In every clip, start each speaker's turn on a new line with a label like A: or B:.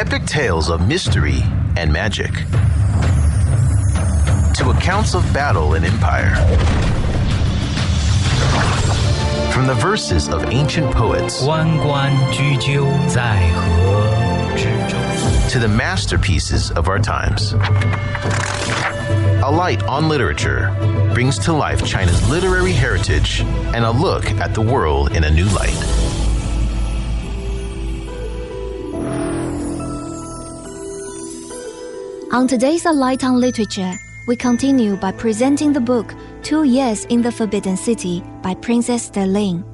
A: epic tales of mystery and magic, to accounts of battle and empire. From the verses of ancient poets
B: 关关雎鸠，在河之洲。
A: to the masterpieces of our times. A Light on Literature brings to life China's literary heritage and a look at the world in a new light.
C: On today's A Light on Literature, we continue by presenting the book Two Years in the Forbidden City by Princess Der Ling.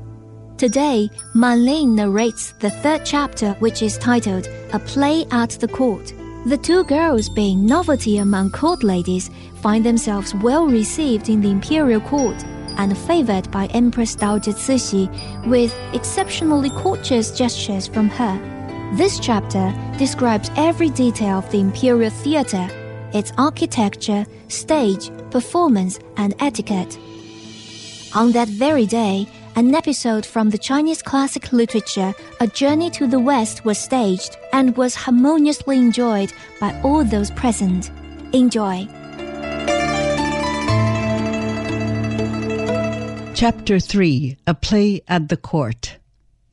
C: Today, Man Ling narrates the third chapter, which is titled A Play at the Court. The two girls, being novelty among court ladies, find themselves well received in the imperial court and favored by Empress Dowager Cixi with exceptionally courteous gestures from her. This chapter describes every detail of the imperial theater, its architecture, stage, performance, and etiquette. On that very day, an episode from the Chinese classic literature, A Journey to the West, was staged and was harmoniously enjoyed by all those present. Enjoy.
D: Chapter 3 A Play at the Court.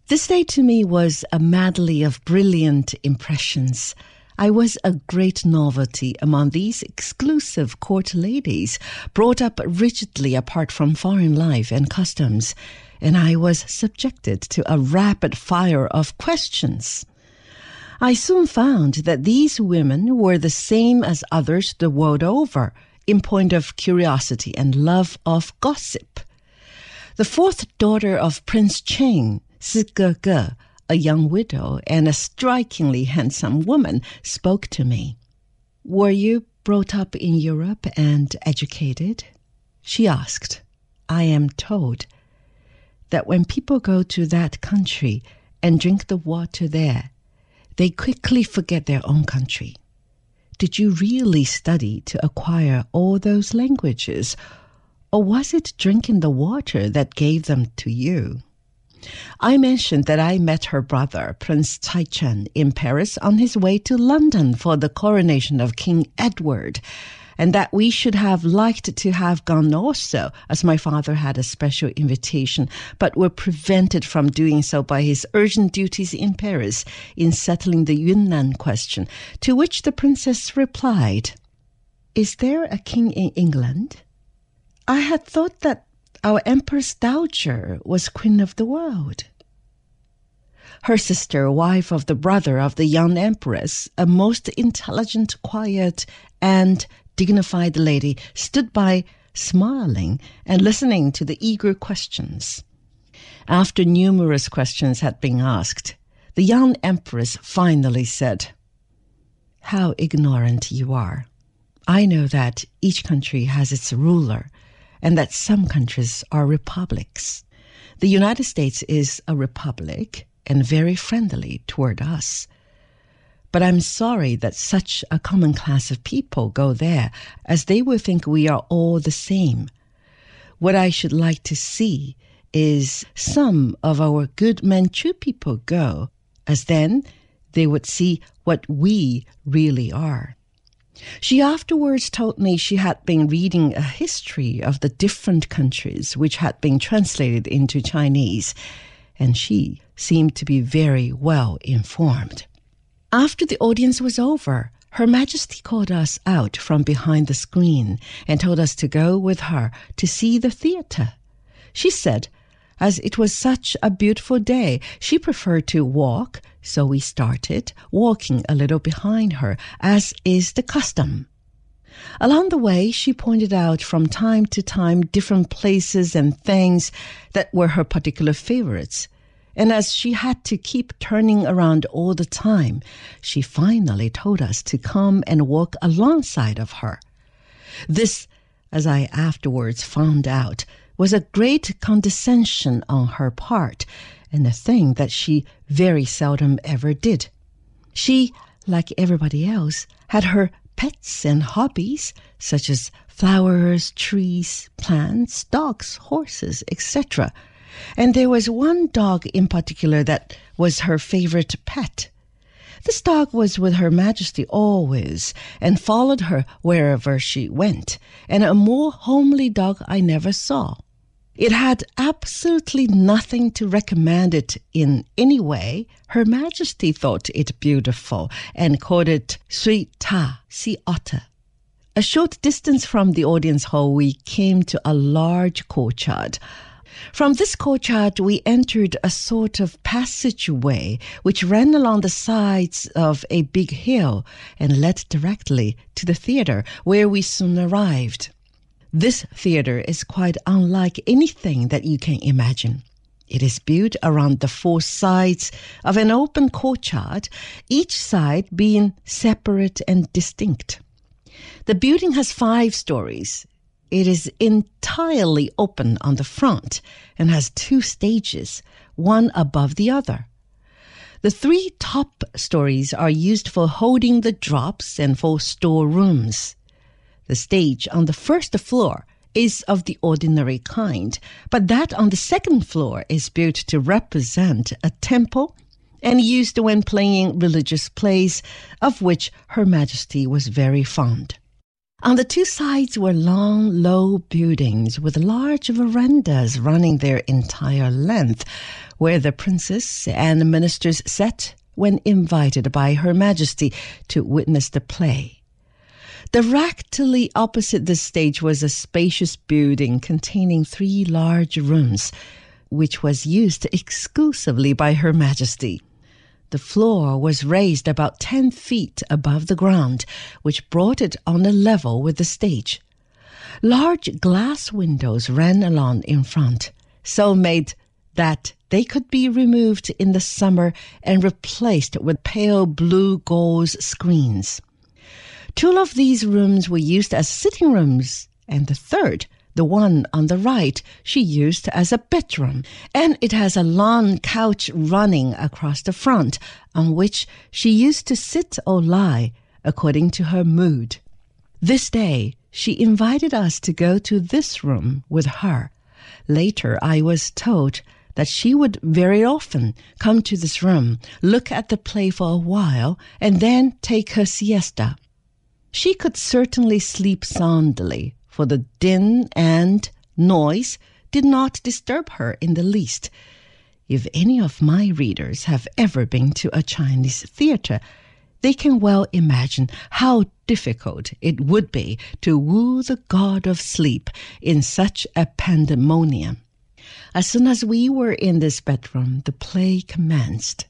D: This day to me was a medley of brilliant impressions. I was a great novelty among these exclusive court ladies, brought up rigidly apart from foreign life and customs, and I was subjected to a rapid fire of questions. I soon found that these women were the same as others the world over in point of curiosity and love of gossip. The fourth daughter of Prince Cheng, Si Ge Ge, a young widow and a strikingly handsome woman, spoke to me. Were you brought up in Europe and educated? She asked. I am told that when people go to that country and drink the water there, they quickly forget their own country. Did you really study to acquire all those languages, or was it drinking the water that gave them to you? I mentioned that I met her brother, Prince Taichen, in Paris on his way to London for the coronation of King Edward, and that we should have liked to have gone also, as my father had a special invitation, but were prevented from doing so by his urgent duties in Paris in settling the Yunnan question, to which the princess replied, Is there a king in England? I had thought that our Empress Dowager was queen of the world. Her sister, wife of the brother of the young empress, a most intelligent, quiet, and dignified lady, stood by smiling and listening to the eager questions. After numerous questions had been asked, the young empress finally said, How ignorant you are. I know that each country has its ruler and that some countries are republics. The United States is a republic and very friendly toward us. But I'm sorry that such a common class of people go there, as they will think we are all the same. What I should like to see is some of our good Manchu people go, as then they would see what we really are. She afterwards told me she had been reading a history of the different countries which had been translated into Chinese, and she seemed to be very well informed. After the audience was over, Her Majesty called us out from behind the screen and told us to go with her to see the theater. She said, as it was such a beautiful day, she preferred to walk, so we started walking a little behind her, as is the custom. Along the way, she pointed out from time to time different places and things that were her particular favorites. And as she had to keep turning around all the time, she finally told us to come and walk alongside of her. This, as I afterwards found out, was a great condescension on her part, and a thing that she very seldom ever did. She, like everybody else, had her pets and hobbies, such as flowers, trees, plants, dogs, horses, etc. And there was one dog in particular that was her favorite pet. This dog was with Her Majesty always and followed her wherever she went, and a more homely dog I never saw. It had absolutely nothing to recommend it in any way. Her Majesty thought it beautiful and called it Sui Ta, sea otter. A short distance from the audience hall, we came to a large courtyard. From this courtyard, we entered a sort of passageway which ran along the sides of a big hill and led directly to the theater, where we soon arrived. This theater is quite unlike anything that you can imagine. It is built around the four sides of an open courtyard, each side being separate and distinct. The building has five stories. It is entirely open on the front and has two stages, one above the other. The three top stories are used for holding the drops and for storerooms. The stage on the first floor is of the ordinary kind, but that on the second floor is built to represent a temple and used when playing religious plays, of which Her Majesty was very fond. On the two sides were long, low buildings with large verandas running their entire length, where the princess and ministers sat when invited by Her Majesty to witness the play. Directly opposite the stage was a spacious building containing three large rooms, which was used exclusively by Her Majesty. The floor was raised about 10 feet above the ground, which brought it on a level with the stage. Large glass windows ran along in front, so made that they could be removed in the summer and replaced with pale blue gauze screens. Two of these rooms were used as sitting rooms, and the third, the one on the right, she used as a bedroom. And it has a long couch running across the front on which she used to sit or lie according to her mood. This day, she invited us to go to this room with her. Later, I was told that she would very often come to this room, look at the play for a while, and then take her siesta. She could certainly sleep soundly, for the din and noise did not disturb her in the least. If any of my readers have ever been to a Chinese theater, they can well imagine how difficult it would be to woo the god of sleep in such a pandemonium. As soon as we were in this bedroom, the play commenced.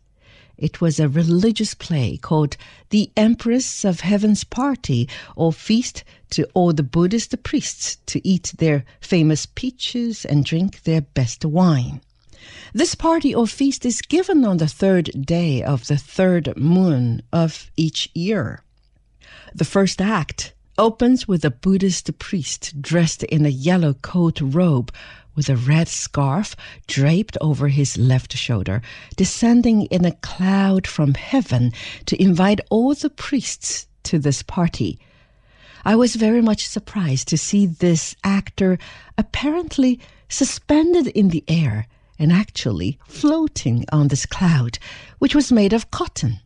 D: It was a religious play called The Empress of Heaven's Party, or Feast to all the Buddhist priests to eat their famous peaches and drink their best wine. This party or feast is given on the third day of the third moon of each year. The first act opens with a Buddhist priest dressed in a yellow coat robe with a red scarf draped over his left shoulder, descending in a cloud from heaven to invite all the priests to this party. I was very much surprised to see this actor apparently suspended in the air and actually floating on this cloud, which was made of cotton.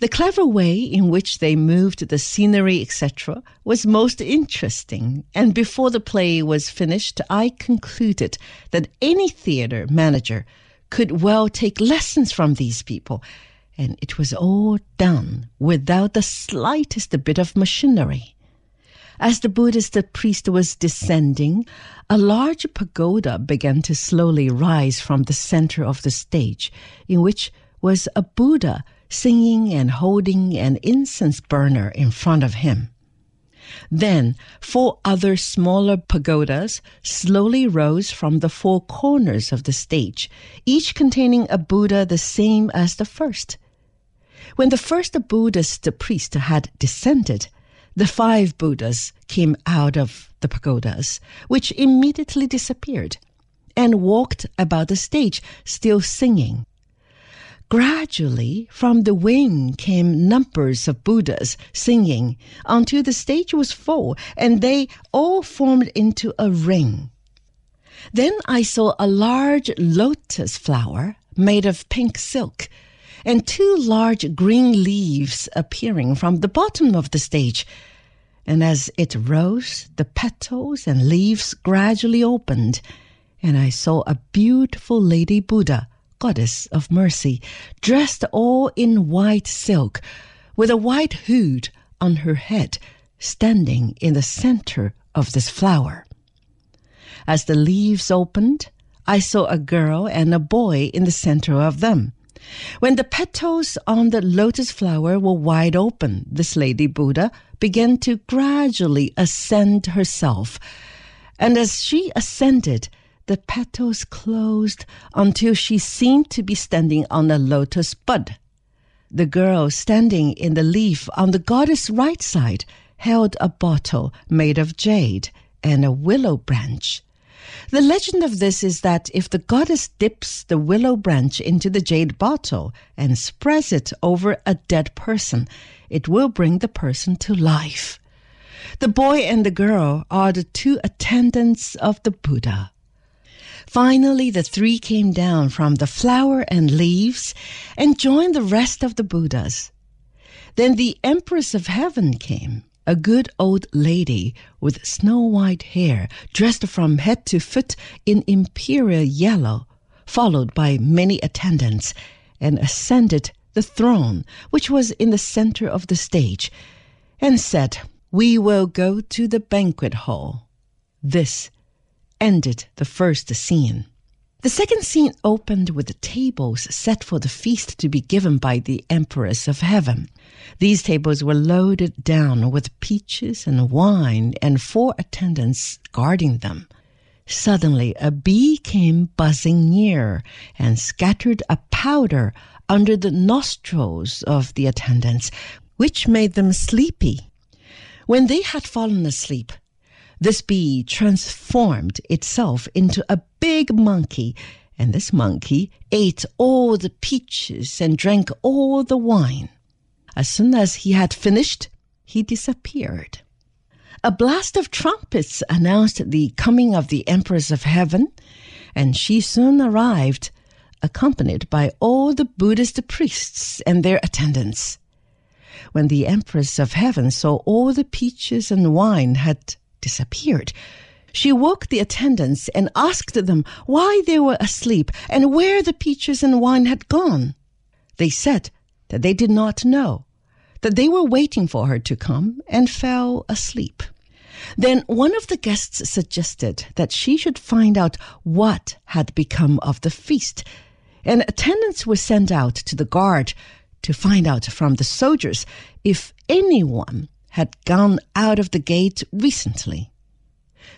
D: The clever way in which they moved the scenery, etc., was most interesting, and before the play was finished, I concluded that any theater manager could well take lessons from these people, and it was all done without the slightest bit of machinery. As the Buddhist priest was descending, a large pagoda began to slowly rise from the center of the stage, in which was a Buddha singing and holding an incense burner in front of him. Then four other smaller pagodas slowly rose from the four corners of the stage, each containing a Buddha the same as the first. When the first Buddhist priest had descended, the five Buddhas came out of the pagodas, which immediately disappeared, and walked about the stage, still singing. Gradually, from the wing came numbers of Buddhas singing until the stage was full and they all formed into a ring. Then I saw a large lotus flower made of pink silk, and two large green leaves appearing from the bottom of the stage. And as it rose, the petals and leaves gradually opened, and I saw a beautiful Lady Buddha, goddess of mercy, dressed all in white silk, with a white hood on her head, standing in the center of this flower. As the leaves opened, I saw a girl and a boy in the center of them. When the petals on the lotus flower were wide open, this Lady Buddha began to gradually ascend herself. And as she ascended, the petals closed until she seemed to be standing on a lotus bud. The girl standing in the leaf on the goddess' right side held a bottle made of jade and a willow branch. The legend of this is that if the goddess dips the willow branch into the jade bottle and spreads it over a dead person, it will bring the person to life. The boy and the girl are the two attendants of the Buddha. Finally, the three came down from the flower and leaves and joined the rest of the Buddhas. Then the Empress of Heaven came a good old lady with snow white hair, dressed from head to foot in imperial yellow, followed by many attendants, and ascended the throne, which was in the center of the stage, and said, We will go to the banquet hall. This ended the first scene. The second scene opened with the tables set for the feast to be given by the Empress of Heaven. These tables were loaded down with peaches and wine and four attendants guarding them. Suddenly, a bee came buzzing near and scattered a powder under the nostrils of the attendants, which made them sleepy. When they had fallen asleep, this bee transformed itself into a big monkey, and this monkey ate all the peaches and drank all the wine. As soon as he had finished, he disappeared. A blast of trumpets announced the coming of the Empress of Heaven, and she soon arrived, accompanied by all the Buddhist priests and their attendants. When the Empress of Heaven saw all the peaches and wine had disappeared. She woke the attendants and asked them why they were asleep and where the peaches and wine had gone. They said that they did not know, that they were waiting for her to come and fell asleep. Then one of the guests suggested that she should find out what had become of the feast, and attendants were sent out to the guard to find out from the soldiers if anyone had gone out of the gate recently.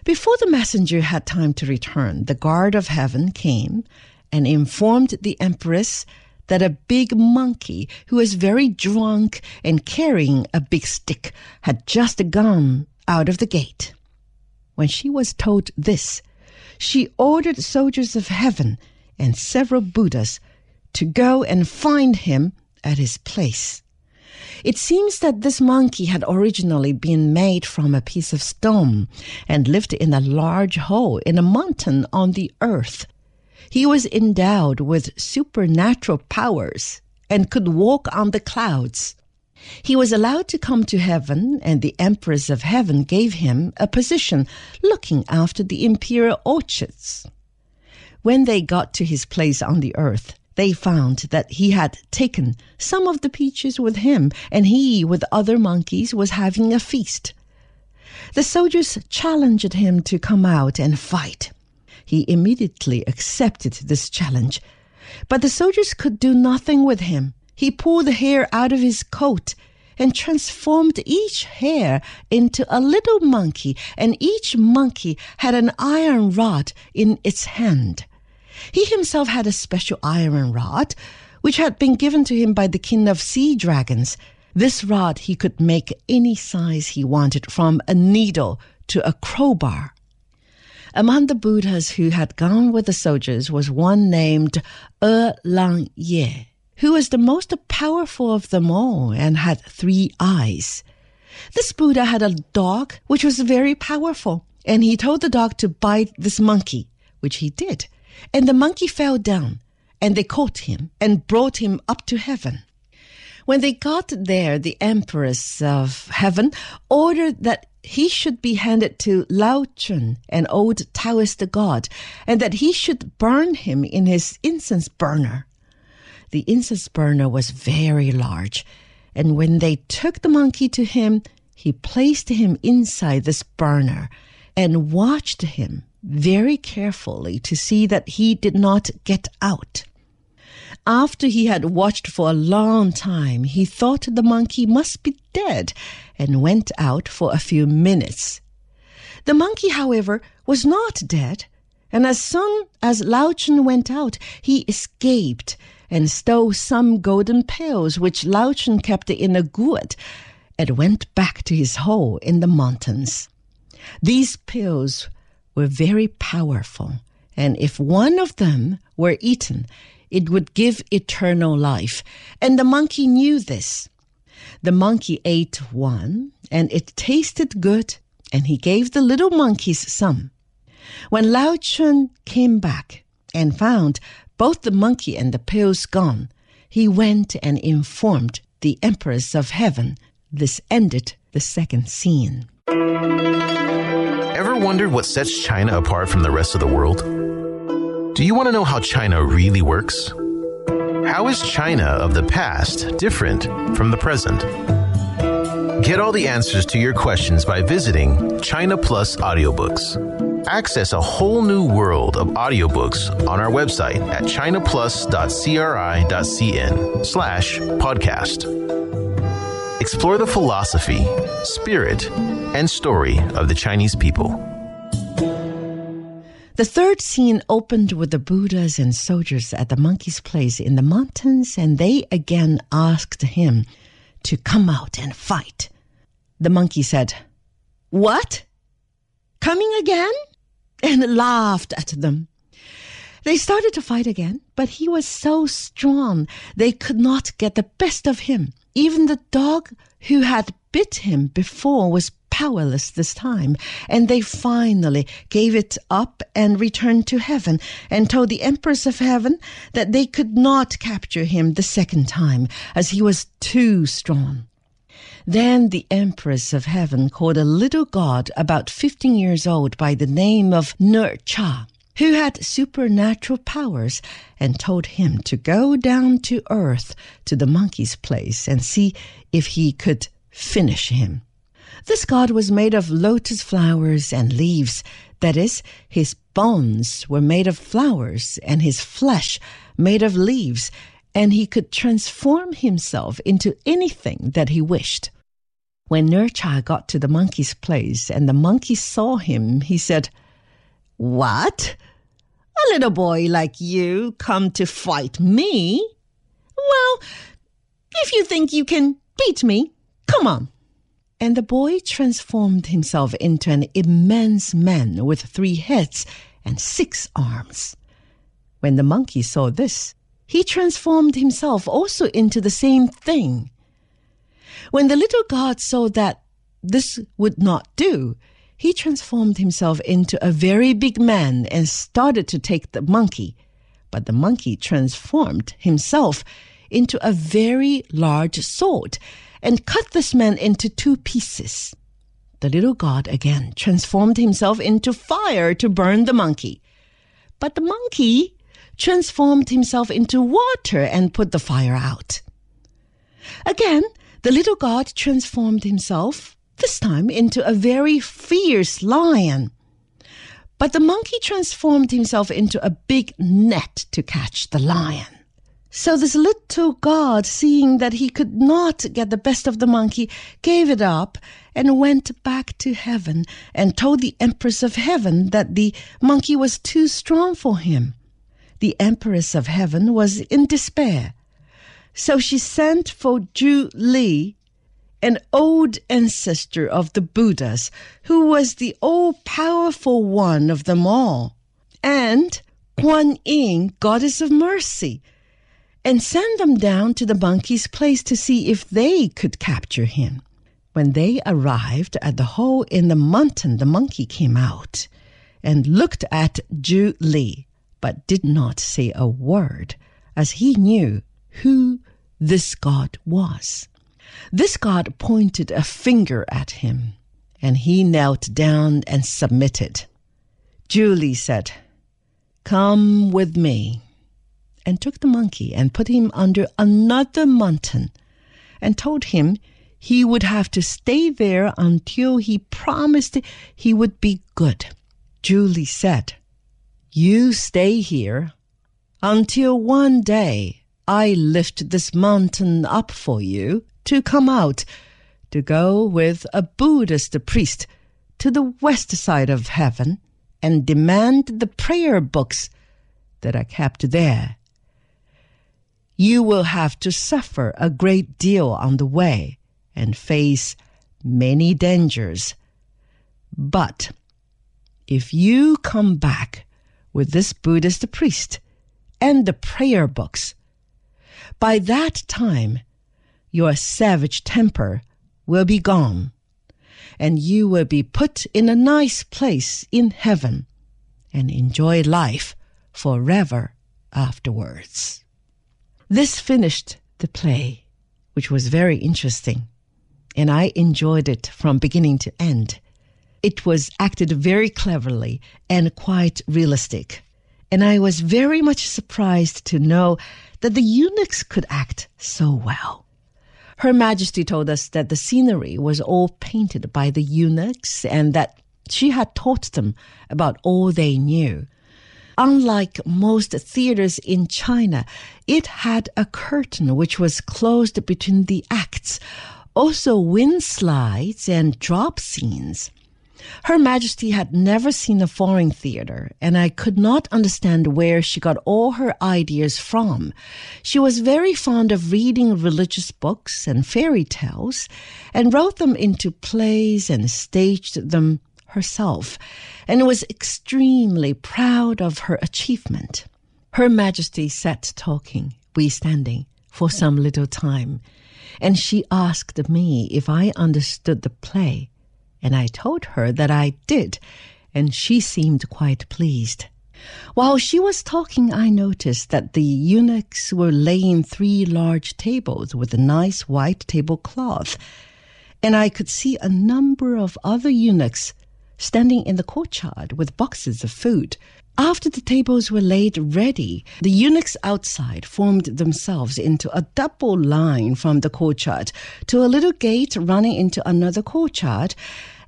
D: Before the messenger had time to return, the guard of heaven came and informed the empress that a big monkey who was very drunk and carrying a big stick had just gone out of the gate. When she was told this, she ordered soldiers of heaven and several Buddhas to go and find him at his place. It seems that this monkey had originally been made from a piece of stone and lived in a large hole in a mountain on the earth. He was endowed with supernatural powers and could walk on the clouds. He was allowed to come to heaven, and the Empress of Heaven gave him a position looking after the imperial orchards. When they got to his place on the earth, they found that he had taken some of the peaches with him, and he, with other monkeys, was having a feast. The soldiers challenged him to come out and fight. He immediately accepted this challenge, but the soldiers could do nothing with him. He pulled the hair out of his coat and transformed each hair into a little monkey, and each monkey had an iron rod in its hand. He himself had a special iron rod, which had been given to him by the king of sea dragons. This rod he could make any size he wanted, from a needle to a crowbar. Among the Buddhas who had gone with the soldiers was one named E Lang Ye, who was the most powerful of them all and had three eyes. This Buddha had a dog which was very powerful, and he told the dog to bite this monkey, which he did and the monkey fell down and they caught him and brought him up to heaven. When they got there, the Empress of Heaven ordered that he should be handed to Lao Chun, an old Taoist god, and that he should burn him in his incense burner. The incense burner was very large, and when they took the monkey to him, he placed him inside this burner and watched him very carefully to see that he did not get out. After he had watched for a long time, he thought the monkey must be dead and went out for a few minutes. The monkey, however, was not dead, and as soon as Lao Chun went out, he escaped and stole some golden pills which Lao Chun kept in a gourd and went back to his hole in the mountains. These pills were very powerful, and if one of them were eaten, it would give eternal life. And the monkey knew this. The monkey ate one, and it tasted good, and he gave the little monkeys some. When Lao Chun came back and found both the monkey and the pills gone, he went and informed the Empress of Heaven. This ended the second scene.
A: Ever wondered what sets China apart from the rest of the world? Do you want to know how China really works? How is China of the past different from the present? Get all the answers to your questions by visiting China Plus Audiobooks. Access a whole new world of audiobooks on our website at chinaplus.cri.cn slash podcast. Explore the philosophy, spirit, and story of the Chinese people.
D: The third scene opened with the Buddhas and soldiers at the monkey's place in the mountains, and they again asked him to come out and fight. The monkey said, What? Coming again? And laughed at them. They started to fight again, but he was so strong they could not get the best of him. Even the dog who had bit him before was powerless this time, and they finally gave it up and returned to heaven and told the Empress of Heaven that they could not capture him the second time, as he was too strong. Then the Empress of Heaven called a little god about 15 years old by the name of Nur Cha, who had supernatural powers, and told him to go down to earth to the monkey's place and see if he could finish him. This god was made of lotus flowers and leaves. That is, his bones were made of flowers and his flesh made of leaves, and he could transform himself into anything that he wished. When Nurcha got to the monkey's place and the monkey saw him, he said, What? A little boy like you come to fight me? Well, if you think you can beat me, come on. And the boy transformed himself into an immense man with three heads and six arms. When the monkey saw this, he transformed himself also into the same thing. When the little god saw that this would not do, he transformed himself into a very big man and started to take the monkey. But the monkey transformed himself into a very large sword and cut this man into two pieces. The little god again transformed himself into fire to burn the monkey. But the monkey transformed himself into water and put the fire out. Again, the little god transformed himself, this time into a very fierce lion. But the monkey transformed himself into a big net to catch the lion. So this little god, seeing that he could not get the best of the monkey, gave it up and went back to heaven and told the Empress of Heaven that the monkey was too strong for him. The Empress of Heaven was in despair. So she sent for Zhu Li, an old ancestor of the Buddhas, who was the all powerful one of them all, and Kuan Yin, goddess of mercy and send them down to the monkey's place to see if they could capture him. When they arrived at the hole in the mountain, the monkey came out and looked at Zhu Li, but did not say a word, as he knew who this God was. This God pointed a finger at him, and he knelt down and submitted. Zhu Li said, Come with me, and took the monkey and put him under another mountain, and told him he would have to stay there until he promised he would be good. Zhu Li said, You stay here until one day I lift this mountain up for you to come out to go with a Buddhist priest to the west side of heaven and demand the prayer books that are kept there. You will have to suffer a great deal on the way and face many dangers. But if you come back with this Buddhist priest and the prayer books, by that time your savage temper will be gone, and you will be put in a nice place in heaven and enjoy life forever afterwards. This finished the play, which was very interesting, and I enjoyed it from beginning to end. It was acted very cleverly and quite realistic. And I was very much surprised to know that the eunuchs could act so well. Her Majesty told us that the scenery was all painted by the eunuchs and that she had taught them about all they knew. Unlike most theaters in China, it had a curtain which was closed between the acts, also wind slides and drop scenes. Her Majesty had never seen a foreign theater, and I could not understand where she got all her ideas from. She was very fond of reading religious books and fairy tales, and wrote them into plays and staged them herself, and was extremely proud of her achievement. Her Majesty sat talking, we standing, for some little time, and she asked me if I understood the play and I told her that I did, and she seemed quite pleased. While she was talking, I noticed that the eunuchs were laying three large tables with a nice white tablecloth, and I could see a number of other eunuchs standing in the courtyard with boxes of food. After the tables were laid ready, the eunuchs outside formed themselves into a double line from the courtyard to a little gate running into another courtyard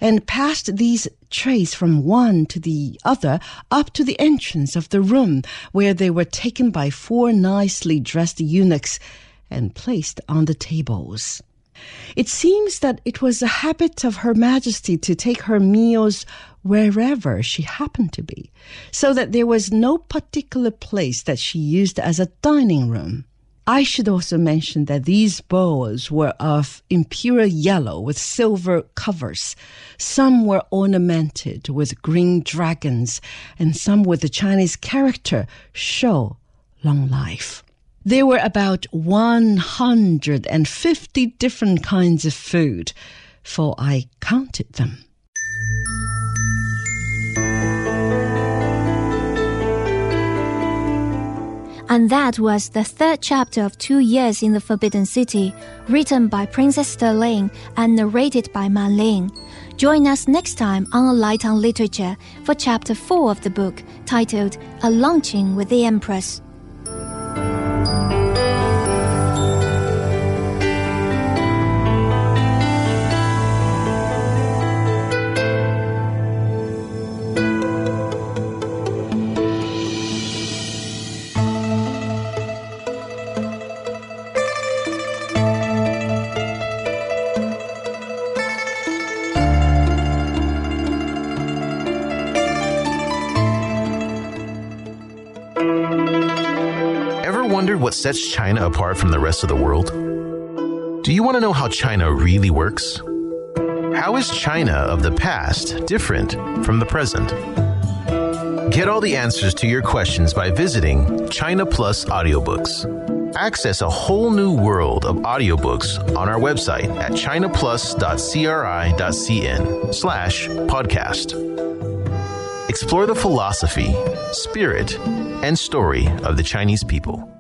D: and passed these trays from one to the other up to the entrance of the room where they were taken by four nicely dressed eunuchs and placed on the tables. It seems that it was a habit of Her Majesty to take her meals wherever she happened to be, so that there was no particular place that she used as a dining room. I should also mention that these bowls were of imperial yellow with silver covers. Some were ornamented with green dragons, and some with the Chinese character show long life. There were about 150 different kinds of food, for I counted them.
C: And that was the third chapter of Two Years in the Forbidden City, written by Princess Der Ling and narrated by Man Ling. Join us next time on A Light on Literature for chapter 4 of the book, titled A Luncheon with the Empress.
A: Sets China apart from the rest of the world? Do you want to know how China really works? How is China of the past different from the present? Get all the answers to your questions by visiting China Plus Audiobooks. Access a whole new world of audiobooks on our website at chinaplus.cri.cn slash podcast. Explore the philosophy, spirit, and story of the Chinese people.